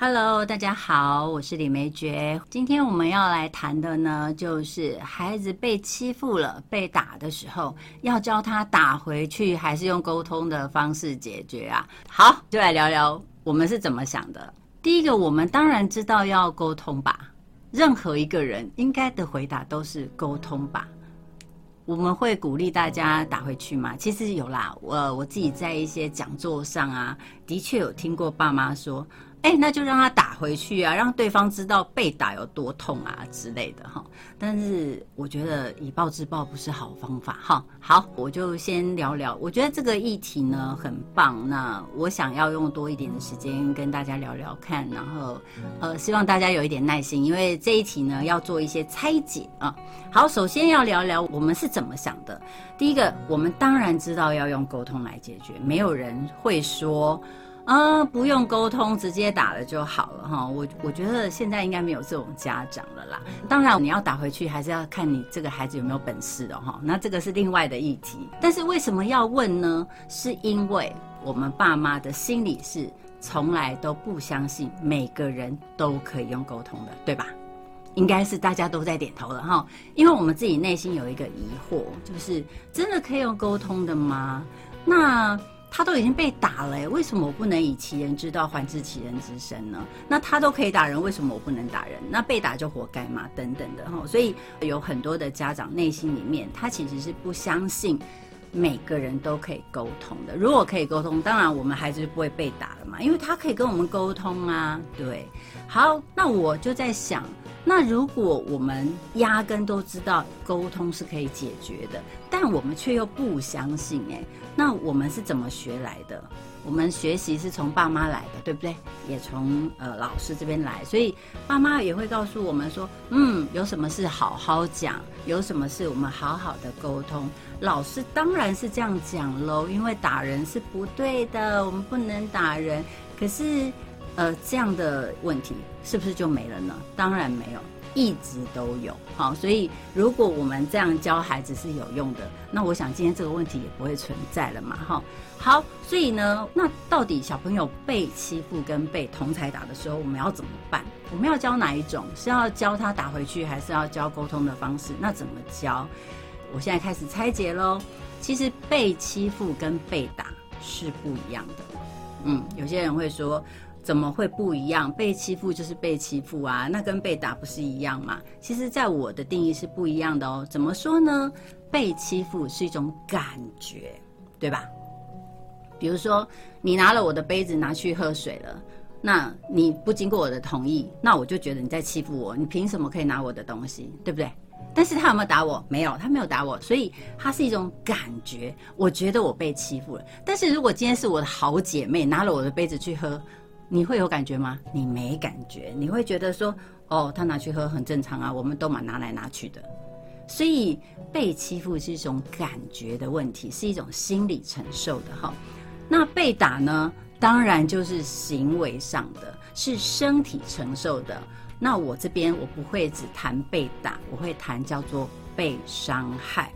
Hello，大家好，我是李梅珏。今天我们要来谈的呢，就是孩子被欺负了、被打的时候，要教他打回去，还是用沟通的方式解决啊？好，就来聊聊我们是怎么想的。第一个，我们当然知道要沟通吧，任何一个人应该的回答都是沟通吧。我们会鼓励大家打回去吗？其实有啦，我我自己在一些讲座上啊，的确有听过爸妈说。哎，那就让他打回去啊，让对方知道被打有多痛啊之类的哈。但是我觉得以暴制暴不是好方法哈。好，我就先聊聊。我觉得这个议题呢很棒，那我想要用多一点的时间跟大家聊聊看，然后呃，希望大家有一点耐心，因为这一题呢要做一些拆解啊。好，首先要聊聊我们是怎么想的。第一个，我们当然知道要用沟通来解决，没有人会说。啊，不用沟通，直接打了就好了哈。我我觉得现在应该没有这种家长了啦。当然，你要打回去，还是要看你这个孩子有没有本事的哈。那这个是另外的议题。但是为什么要问呢？是因为我们爸妈的心理是从来都不相信每个人都可以用沟通的，对吧？应该是大家都在点头了哈。因为我们自己内心有一个疑惑，就是真的可以用沟通的吗？那。他都已经被打了，为什么我不能以其人之道还治其人之身呢？那他都可以打人，为什么我不能打人？那被打就活该嘛？等等的哈，所以有很多的家长内心里面，他其实是不相信每个人都可以沟通的。如果可以沟通，当然我们孩子就不会被打了嘛，因为他可以跟我们沟通啊。对，好，那我就在想。那如果我们压根都知道沟通是可以解决的，但我们却又不相信，哎，那我们是怎么学来的？我们学习是从爸妈来的，对不对？也从呃老师这边来，所以爸妈也会告诉我们说，嗯，有什么事好好讲，有什么事我们好好的沟通。老师当然是这样讲喽，因为打人是不对的，我们不能打人。可是。呃，这样的问题是不是就没了呢？当然没有，一直都有。好，所以如果我们这样教孩子是有用的，那我想今天这个问题也不会存在了嘛。哈，好，所以呢，那到底小朋友被欺负跟被同才打的时候，我们要怎么办？我们要教哪一种？是要教他打回去，还是要教沟通的方式？那怎么教？我现在开始拆解喽。其实被欺负跟被打是不一样的。嗯，有些人会说。怎么会不一样？被欺负就是被欺负啊，那跟被打不是一样吗？其实，在我的定义是不一样的哦。怎么说呢？被欺负是一种感觉，对吧？比如说，你拿了我的杯子拿去喝水了，那你不经过我的同意，那我就觉得你在欺负我。你凭什么可以拿我的东西，对不对？但是他有没有打我？没有，他没有打我，所以他是一种感觉。我觉得我被欺负了。但是如果今天是我的好姐妹拿了我的杯子去喝，你会有感觉吗？你没感觉，你会觉得说，哦，他拿去喝很正常啊，我们都蛮拿来拿去的。所以被欺负是一种感觉的问题，是一种心理承受的哈。那被打呢？当然就是行为上的，是身体承受的。那我这边我不会只谈被打，我会谈叫做被伤害。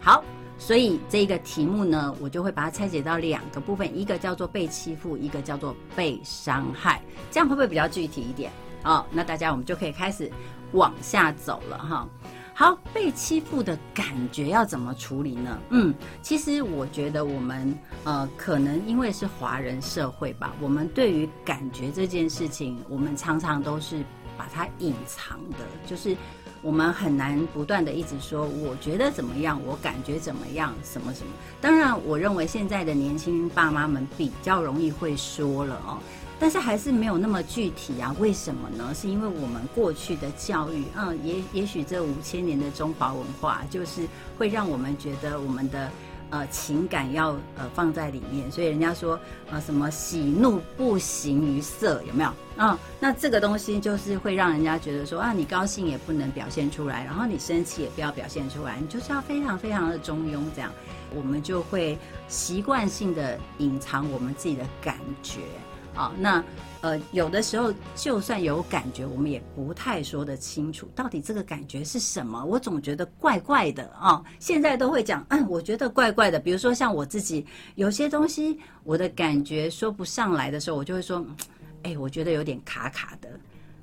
好。所以这个题目呢，我就会把它拆解到两个部分，一个叫做被欺负，一个叫做被伤害，这样会不会比较具体一点？哦，那大家我们就可以开始往下走了哈。好，被欺负的感觉要怎么处理呢？嗯，其实我觉得我们呃，可能因为是华人社会吧，我们对于感觉这件事情，我们常常都是把它隐藏的，就是。我们很难不断的一直说，我觉得怎么样，我感觉怎么样，什么什么。当然，我认为现在的年轻爸妈们比较容易会说了哦，但是还是没有那么具体啊。为什么呢？是因为我们过去的教育，嗯，也也许这五千年的中华文化，就是会让我们觉得我们的。呃，情感要呃放在里面，所以人家说呃什么喜怒不形于色，有没有？嗯，那这个东西就是会让人家觉得说啊，你高兴也不能表现出来，然后你生气也不要表现出来，你就是要非常非常的中庸，这样我们就会习惯性的隐藏我们自己的感觉。啊，那呃，有的时候就算有感觉，我们也不太说得清楚，到底这个感觉是什么？我总觉得怪怪的啊。现在都会讲，嗯，我觉得怪怪的。比如说像我自己，有些东西我的感觉说不上来的时候，我就会说，哎，我觉得有点卡卡的。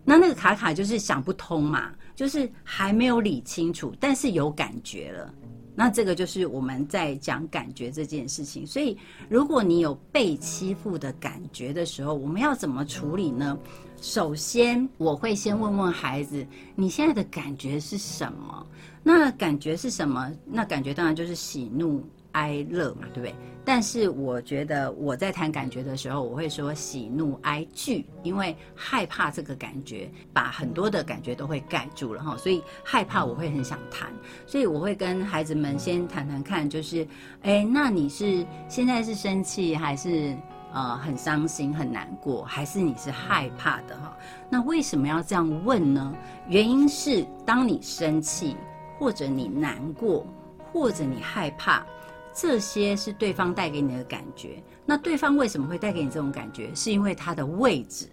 那那个卡卡就是想不通嘛，就是还没有理清楚，但是有感觉了。那这个就是我们在讲感觉这件事情。所以，如果你有被欺负的感觉的时候，我们要怎么处理呢？首先，我会先问问孩子，你现在的感觉是什么？那感觉是什么？那感觉当然就是喜怒。哀乐嘛，对不对？但是我觉得我在谈感觉的时候，我会说喜怒哀惧，因为害怕这个感觉把很多的感觉都会盖住了哈，所以害怕我会很想谈，所以我会跟孩子们先谈谈看，就是，哎，那你是现在是生气还是呃很伤心很难过，还是你是害怕的哈？那为什么要这样问呢？原因是当你生气或者你难过或者你害怕。这些是对方带给你的感觉，那对方为什么会带给你这种感觉？是因为他的位置，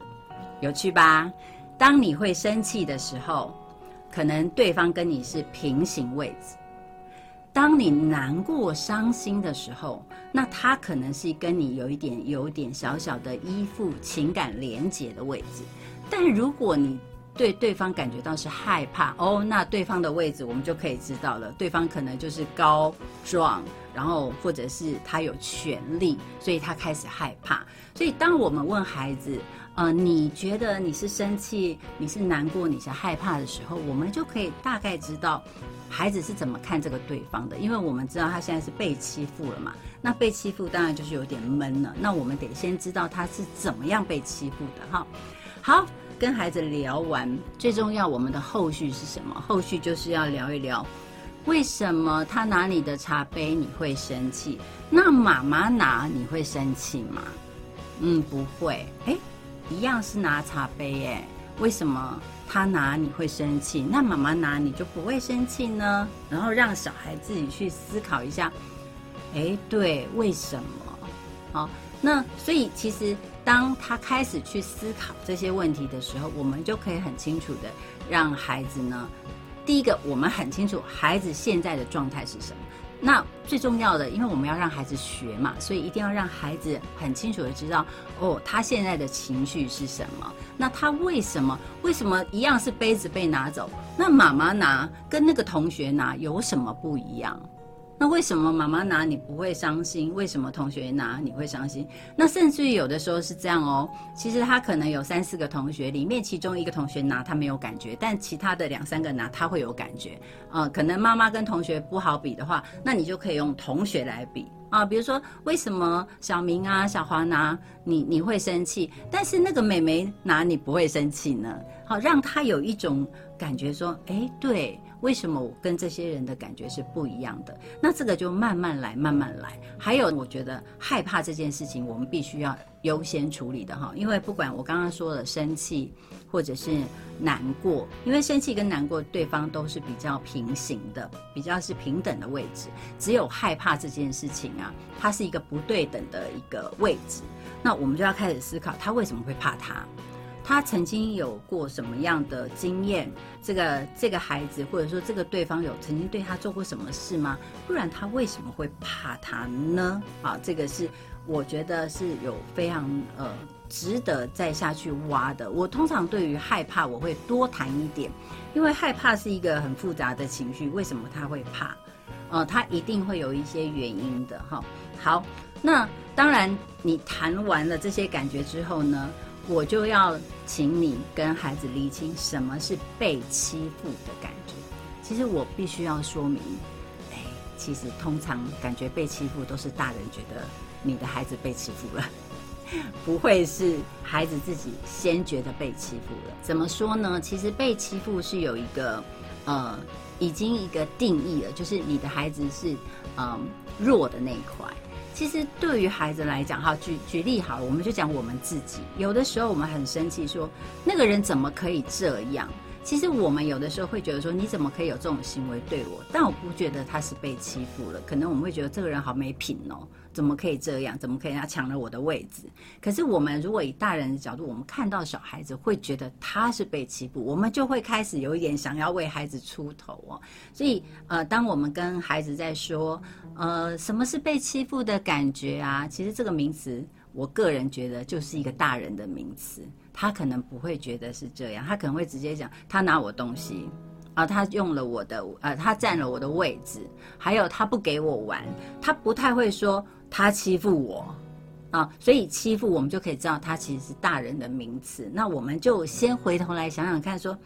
有趣吧？当你会生气的时候，可能对方跟你是平行位置；当你难过、伤心的时候，那他可能是跟你有一点、有点小小的依附、情感连结的位置。但如果你对对方感觉到是害怕哦，那对方的位置我们就可以知道了，对方可能就是高壮。然后，或者是他有权利，所以他开始害怕。所以，当我们问孩子，呃，你觉得你是生气，你是难过，你是害怕的时候，我们就可以大概知道孩子是怎么看这个对方的。因为我们知道他现在是被欺负了嘛，那被欺负当然就是有点闷了。那我们得先知道他是怎么样被欺负的哈。好，跟孩子聊完，最重要我们的后续是什么？后续就是要聊一聊。为什么他拿你的茶杯你会生气？那妈妈拿你会生气吗？嗯，不会。哎，一样是拿茶杯耶。为什么他拿你会生气？那妈妈拿你就不会生气呢？然后让小孩自己去思考一下。哎，对，为什么？好，那所以其实当他开始去思考这些问题的时候，我们就可以很清楚的让孩子呢。第一个，我们很清楚孩子现在的状态是什么。那最重要的，因为我们要让孩子学嘛，所以一定要让孩子很清楚的知道，哦，他现在的情绪是什么。那他为什么？为什么一样是杯子被拿走？那妈妈拿跟那个同学拿有什么不一样？那为什么妈妈拿你不会伤心？为什么同学拿你会伤心？那甚至于有的时候是这样哦。其实他可能有三四个同学，里面其中一个同学拿他没有感觉，但其他的两三个拿他会有感觉。呃，可能妈妈跟同学不好比的话，那你就可以用同学来比啊。比如说，为什么小明啊、小华拿你你会生气，但是那个美眉拿你不会生气呢？好，让他有一种感觉说，哎，对。为什么我跟这些人的感觉是不一样的？那这个就慢慢来，慢慢来。还有，我觉得害怕这件事情，我们必须要优先处理的哈。因为不管我刚刚说的生气，或者是难过，因为生气跟难过对方都是比较平行的，比较是平等的位置。只有害怕这件事情啊，它是一个不对等的一个位置。那我们就要开始思考，他为什么会怕他？他曾经有过什么样的经验？这个这个孩子，或者说这个对方有曾经对他做过什么事吗？不然他为什么会怕他呢？啊，这个是我觉得是有非常呃值得再下去挖的。我通常对于害怕，我会多谈一点，因为害怕是一个很复杂的情绪。为什么他会怕？呃，他一定会有一些原因的哈。好，那当然你谈完了这些感觉之后呢？我就要请你跟孩子厘清什么是被欺负的感觉。其实我必须要说明，哎，其实通常感觉被欺负都是大人觉得你的孩子被欺负了，不会是孩子自己先觉得被欺负了。怎么说呢？其实被欺负是有一个呃，已经一个定义了，就是你的孩子是嗯弱的那一块。其实对于孩子来讲，哈，举举例好了，我们就讲我们自己。有的时候我们很生气，说那个人怎么可以这样？其实我们有的时候会觉得说，你怎么可以有这种行为对我？但我不觉得他是被欺负了，可能我们会觉得这个人好没品哦。怎么可以这样？怎么可以他抢了我的位置？可是我们如果以大人的角度，我们看到小孩子会觉得他是被欺负，我们就会开始有一点想要为孩子出头哦。所以呃，当我们跟孩子在说呃什么是被欺负的感觉啊，其实这个名词我个人觉得就是一个大人的名词，他可能不会觉得是这样，他可能会直接讲他拿我东西啊，他用了我的呃，他占了我的位置，还有他不给我玩，他不太会说他欺负我啊，所以欺负我们就可以知道他其实是大人的名词。那我们就先回头来想想看，说，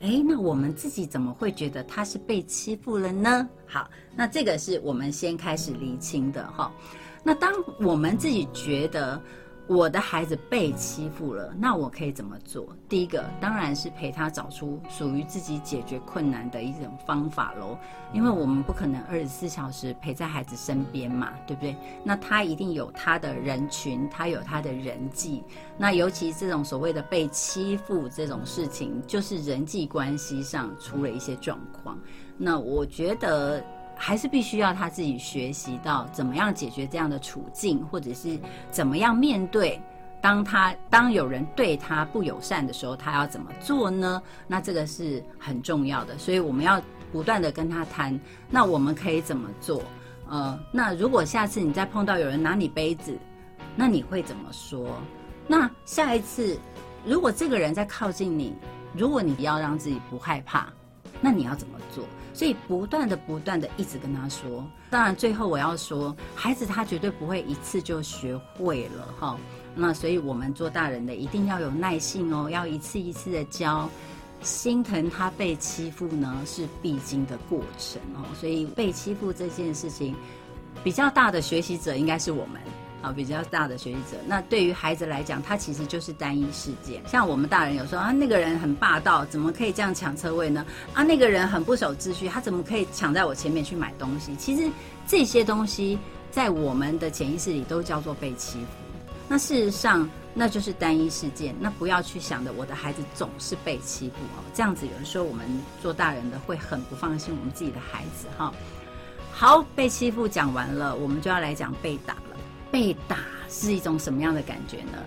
哎，那我们自己怎么会觉得他是被欺负了呢？好，那这个是我们先开始厘清的哈。那当我们自己觉得我的孩子被欺负了，那我可以怎么做？第一个当然是陪他找出属于自己解决困难的一种方法喽。因为我们不可能二十四小时陪在孩子身边嘛，对不对？那他一定有他的人群，他有他的人际。那尤其这种所谓的被欺负这种事情，就是人际关系上出了一些状况。那我觉得。还是必须要他自己学习到怎么样解决这样的处境，或者是怎么样面对当他当有人对他不友善的时候，他要怎么做呢？那这个是很重要的，所以我们要不断的跟他谈。那我们可以怎么做？呃，那如果下次你再碰到有人拿你杯子，那你会怎么说？那下一次如果这个人在靠近你，如果你要让自己不害怕，那你要怎么做？所以不断的、不断的一直跟他说。当然，最后我要说，孩子他绝对不会一次就学会了哈。那所以我们做大人的一定要有耐性哦，要一次一次的教。心疼他被欺负呢，是必经的过程哦。所以被欺负这件事情，比较大的学习者应该是我们。啊，比较大的学习者，那对于孩子来讲，他其实就是单一事件。像我们大人有时候啊，那个人很霸道，怎么可以这样抢车位呢？啊，那个人很不守秩序，他怎么可以抢在我前面去买东西？其实这些东西在我们的潜意识里都叫做被欺负。那事实上，那就是单一事件。那不要去想的，我的孩子总是被欺负哦。这样子有的时候我们做大人的会很不放心我们自己的孩子哈。好，被欺负讲完了，我们就要来讲被打了。被打是一种什么样的感觉呢？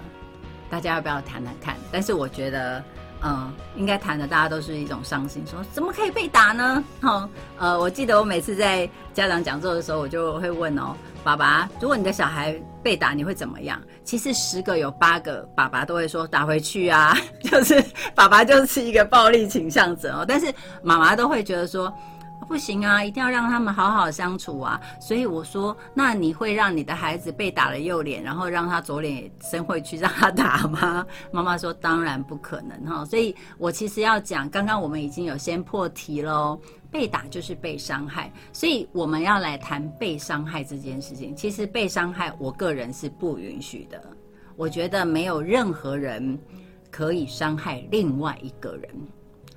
大家要不要谈谈看？但是我觉得，嗯，应该谈的大家都是一种伤心，说怎么可以被打呢？哈，呃，我记得我每次在家长讲座的时候，我就会问哦，爸爸，如果你的小孩被打，你会怎么样？其实十个有八个爸爸都会说打回去啊，就是爸爸就是一个暴力倾向者哦，但是妈妈都会觉得说。不行啊，一定要让他们好好相处啊！所以我说，那你会让你的孩子被打了右脸，然后让他左脸伸回去让他打吗？妈妈说当然不可能哈。所以我其实要讲，刚刚我们已经有先破题喽，被打就是被伤害，所以我们要来谈被伤害这件事情。其实被伤害，我个人是不允许的。我觉得没有任何人可以伤害另外一个人。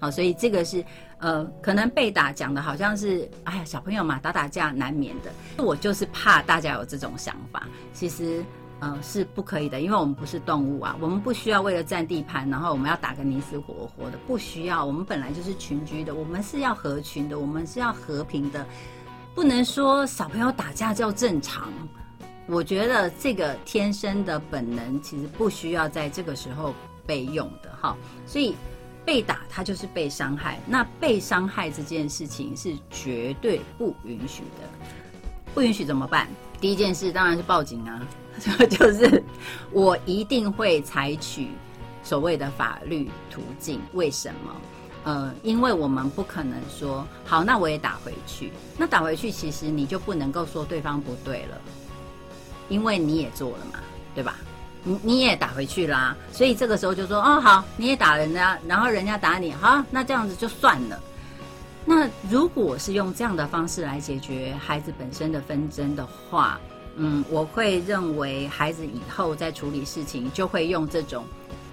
好，所以这个是。呃，可能被打讲的好像是，哎呀，小朋友嘛，打打架难免的。我就是怕大家有这种想法，其实，呃，是不可以的，因为我们不是动物啊，我们不需要为了占地盘，然后我们要打个你死我活的，不需要。我们本来就是群居的，我们是要合群的，我们是要和平的，不能说小朋友打架叫正常。我觉得这个天生的本能其实不需要在这个时候被用的哈，所以。被打，他就是被伤害。那被伤害这件事情是绝对不允许的。不允许怎么办？第一件事当然是报警啊！就是我一定会采取所谓的法律途径。为什么？呃，因为我们不可能说好，那我也打回去。那打回去，其实你就不能够说对方不对了，因为你也做了嘛，对吧？你你也打回去啦，所以这个时候就说哦好，你也打人家，然后人家打你，好，那这样子就算了。那如果是用这样的方式来解决孩子本身的纷争的话，嗯，我会认为孩子以后在处理事情就会用这种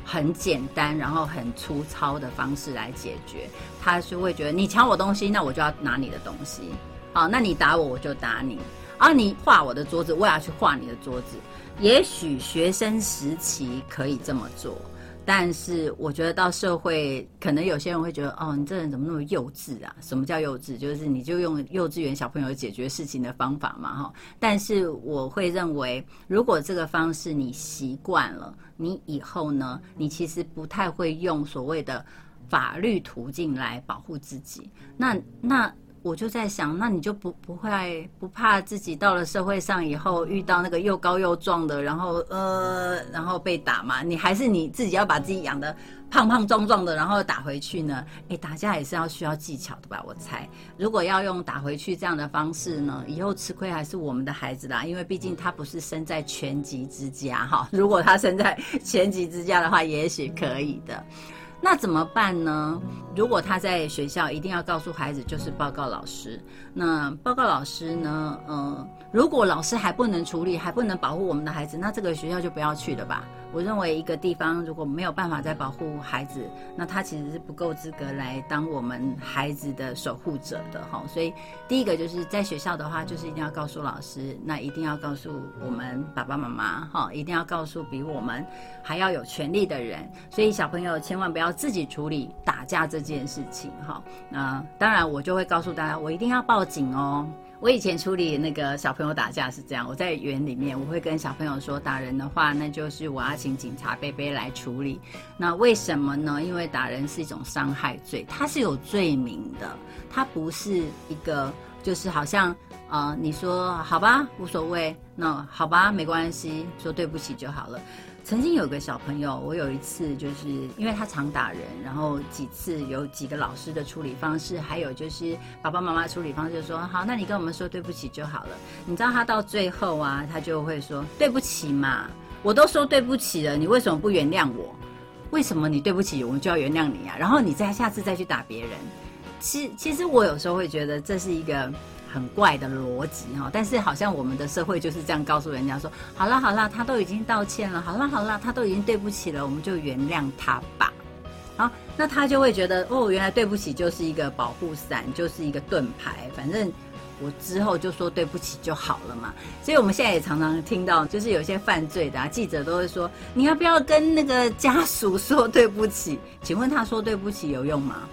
很简单然后很粗糙的方式来解决。他是会觉得你抢我东西，那我就要拿你的东西。好，那你打我，我就打你。啊，你画我的桌子，我也要去画你的桌子。也许学生时期可以这么做，但是我觉得到社会，可能有些人会觉得，哦，你这人怎么那么幼稚啊？什么叫幼稚？就是你就用幼稚园小朋友解决事情的方法嘛，哈。但是我会认为，如果这个方式你习惯了，你以后呢，你其实不太会用所谓的法律途径来保护自己。那那。我就在想，那你就不不会不怕自己到了社会上以后遇到那个又高又壮的，然后呃，然后被打嘛？你还是你自己要把自己养的胖胖壮壮的，然后打回去呢？哎，打架也是要需要技巧的吧？我猜，如果要用打回去这样的方式呢，以后吃亏还是我们的孩子啦，因为毕竟他不是生在全级之家哈。如果他生在 全级之家的话，也许可以的。那怎么办呢？如果他在学校，一定要告诉孩子，就是报告老师。那报告老师呢？呃，如果老师还不能处理，还不能保护我们的孩子，那这个学校就不要去了吧。我认为一个地方如果没有办法再保护孩子，那他其实是不够资格来当我们孩子的守护者的哈。所以第一个就是在学校的话，就是一定要告诉老师，那一定要告诉我们爸爸妈妈哈，一定要告诉比我们还要有权利的人。所以小朋友千万不要自己处理打架这件事情哈。那当然我就会告诉大家，我一定要报警哦。我以前处理那个小朋友打架是这样，我在园里面，我会跟小朋友说，打人的话，那就是我要请警察贝贝来处理。那为什么呢？因为打人是一种伤害罪，它是有罪名的，它不是一个就是好像呃，你说好吧，无所谓，那好吧，没关系，说对不起就好了。曾经有个小朋友，我有一次就是因为他常打人，然后几次有几个老师的处理方式，还有就是爸爸妈妈处理方式，就说好，那你跟我们说对不起就好了。你知道他到最后啊，他就会说对不起嘛，我都说对不起了，你为什么不原谅我？为什么你对不起我们就要原谅你啊？然后你再下次再去打别人，其其实我有时候会觉得这是一个。很怪的逻辑哈，但是好像我们的社会就是这样告诉人家说：好了好了，他都已经道歉了，好了好了，他都已经对不起了，我们就原谅他吧。好，那他就会觉得哦，原来对不起就是一个保护伞，就是一个盾牌，反正我之后就说对不起就好了嘛。所以我们现在也常常听到，就是有些犯罪的记者都会说：你要不要跟那个家属说对不起？请问他说对不起有用吗？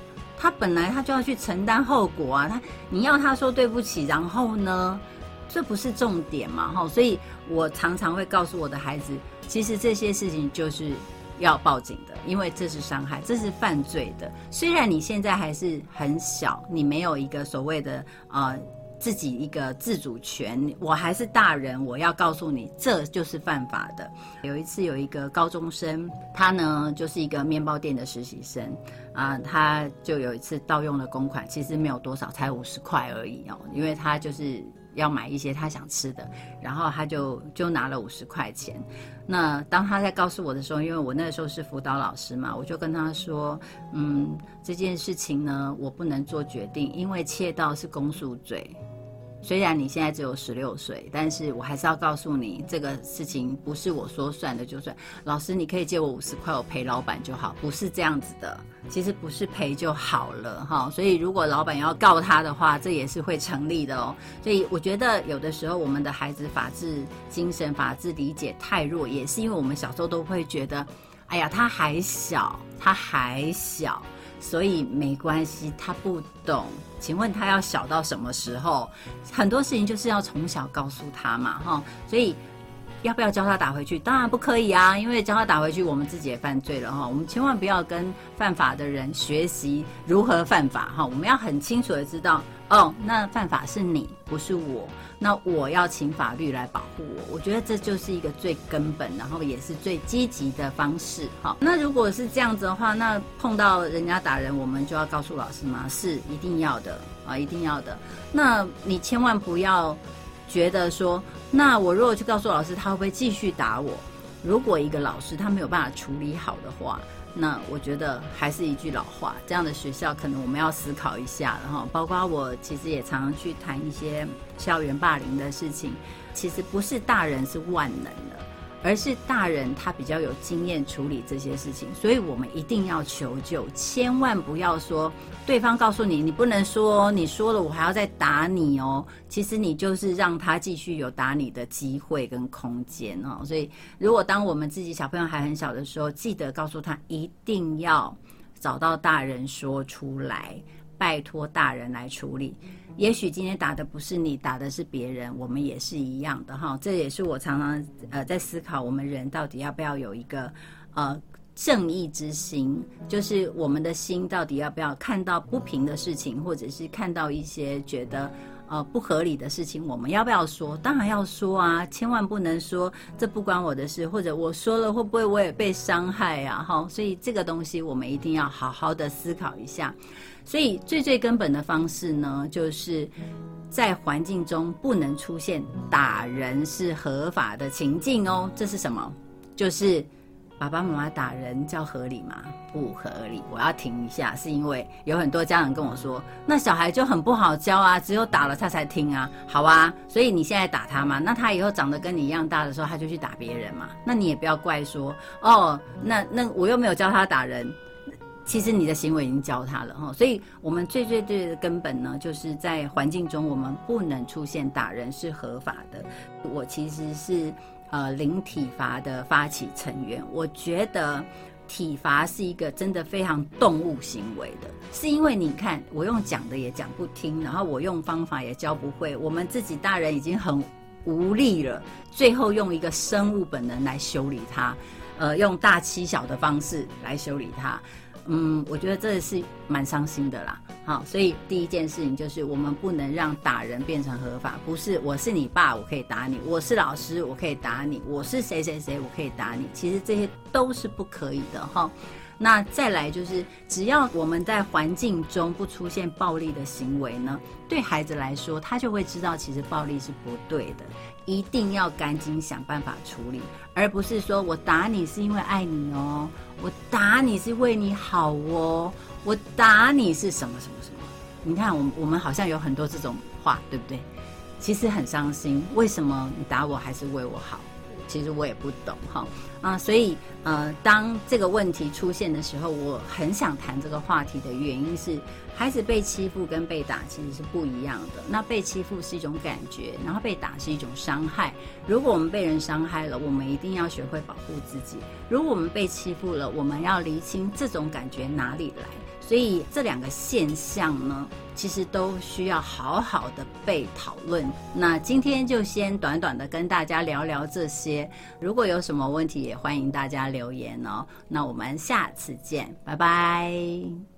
他本来他就要去承担后果啊，他你要他说对不起，然后呢，这不是重点嘛，哈，所以我常常会告诉我的孩子，其实这些事情就是要报警的，因为这是伤害，这是犯罪的。虽然你现在还是很小，你没有一个所谓的呃。自己一个自主权，我还是大人，我要告诉你，这就是犯法的。有一次，有一个高中生，他呢就是一个面包店的实习生，啊，他就有一次盗用了公款，其实没有多少，才五十块而已哦，因为他就是要买一些他想吃的，然后他就就拿了五十块钱。那当他在告诉我的时候，因为我那时候是辅导老师嘛，我就跟他说，嗯，这件事情呢，我不能做决定，因为窃盗是公诉罪。虽然你现在只有十六岁，但是我还是要告诉你，这个事情不是我说算的就算。老师，你可以借我五十块，我赔老板就好，不是这样子的。其实不是赔就好了哈。所以如果老板要告他的话，这也是会成立的哦。所以我觉得有的时候我们的孩子法治精神、法治理解太弱，也是因为我们小时候都会觉得，哎呀，他还小，他还小。所以没关系，他不懂。请问他要小到什么时候？很多事情就是要从小告诉他嘛，哈。所以要不要教他打回去？当然不可以啊，因为教他打回去，我们自己也犯罪了哈。我们千万不要跟犯法的人学习如何犯法哈。我们要很清楚的知道。哦，那犯法是你，不是我。那我要请法律来保护我。我觉得这就是一个最根本，然后也是最积极的方式。好，那如果是这样子的话，那碰到人家打人，我们就要告诉老师吗？是一定要的啊，一定要的。那你千万不要觉得说，那我如果去告诉老师，他会不会继续打我？如果一个老师他没有办法处理好的话。那我觉得还是一句老话，这样的学校可能我们要思考一下，然后包括我其实也常常去谈一些校园霸凌的事情，其实不是大人是万能的。而是大人他比较有经验处理这些事情，所以我们一定要求救，千万不要说对方告诉你你不能说，你说了我还要再打你哦。其实你就是让他继续有打你的机会跟空间哦。所以如果当我们自己小朋友还很小的时候，记得告诉他一定要找到大人说出来，拜托大人来处理。也许今天打的不是你，打的是别人，我们也是一样的哈。这也是我常常呃在思考，我们人到底要不要有一个呃正义之心，就是我们的心到底要不要看到不平的事情，或者是看到一些觉得。呃，不合理的事情，我们要不要说？当然要说啊，千万不能说这不关我的事，或者我说了会不会我也被伤害啊？哈，所以这个东西我们一定要好好的思考一下。所以最最根本的方式呢，就是在环境中不能出现打人是合法的情境哦。这是什么？就是。爸爸妈妈打人叫合理吗？不合理。我要停一下，是因为有很多家长跟我说，那小孩就很不好教啊，只有打了他才听啊。好啊，所以你现在打他嘛，那他以后长得跟你一样大的时候，他就去打别人嘛。那你也不要怪说，哦，那那我又没有教他打人，其实你的行为已经教他了哈。所以我们最最最的根本呢，就是在环境中我们不能出现打人是合法的。我其实是。呃，零体罚的发起成员，我觉得体罚是一个真的非常动物行为的，是因为你看，我用讲的也讲不听，然后我用方法也教不会，我们自己大人已经很无力了，最后用一个生物本能来修理它，呃，用大欺小的方式来修理它。嗯，我觉得这是蛮伤心的啦。好，所以第一件事情就是我们不能让打人变成合法。不是我是你爸，我可以打你；我是老师，我可以打你；我是谁谁谁，我可以打你。其实这些都是不可以的哈。那再来就是，只要我们在环境中不出现暴力的行为呢，对孩子来说，他就会知道其实暴力是不对的，一定要赶紧想办法处理，而不是说我打你是因为爱你哦，我打你是为你好哦，我打你是什么什么什么？你看，我我们好像有很多这种话，对不对？其实很伤心，为什么你打我还是为我好？其实我也不懂哈啊，所以呃，当这个问题出现的时候，我很想谈这个话题的原因是，孩子被欺负跟被打其实是不一样的。那被欺负是一种感觉，然后被打是一种伤害。如果我们被人伤害了，我们一定要学会保护自己；如果我们被欺负了，我们要厘清这种感觉哪里来。所以这两个现象呢，其实都需要好好的被讨论。那今天就先短短的跟大家聊聊这些。如果有什么问题，也欢迎大家留言哦。那我们下次见，拜拜。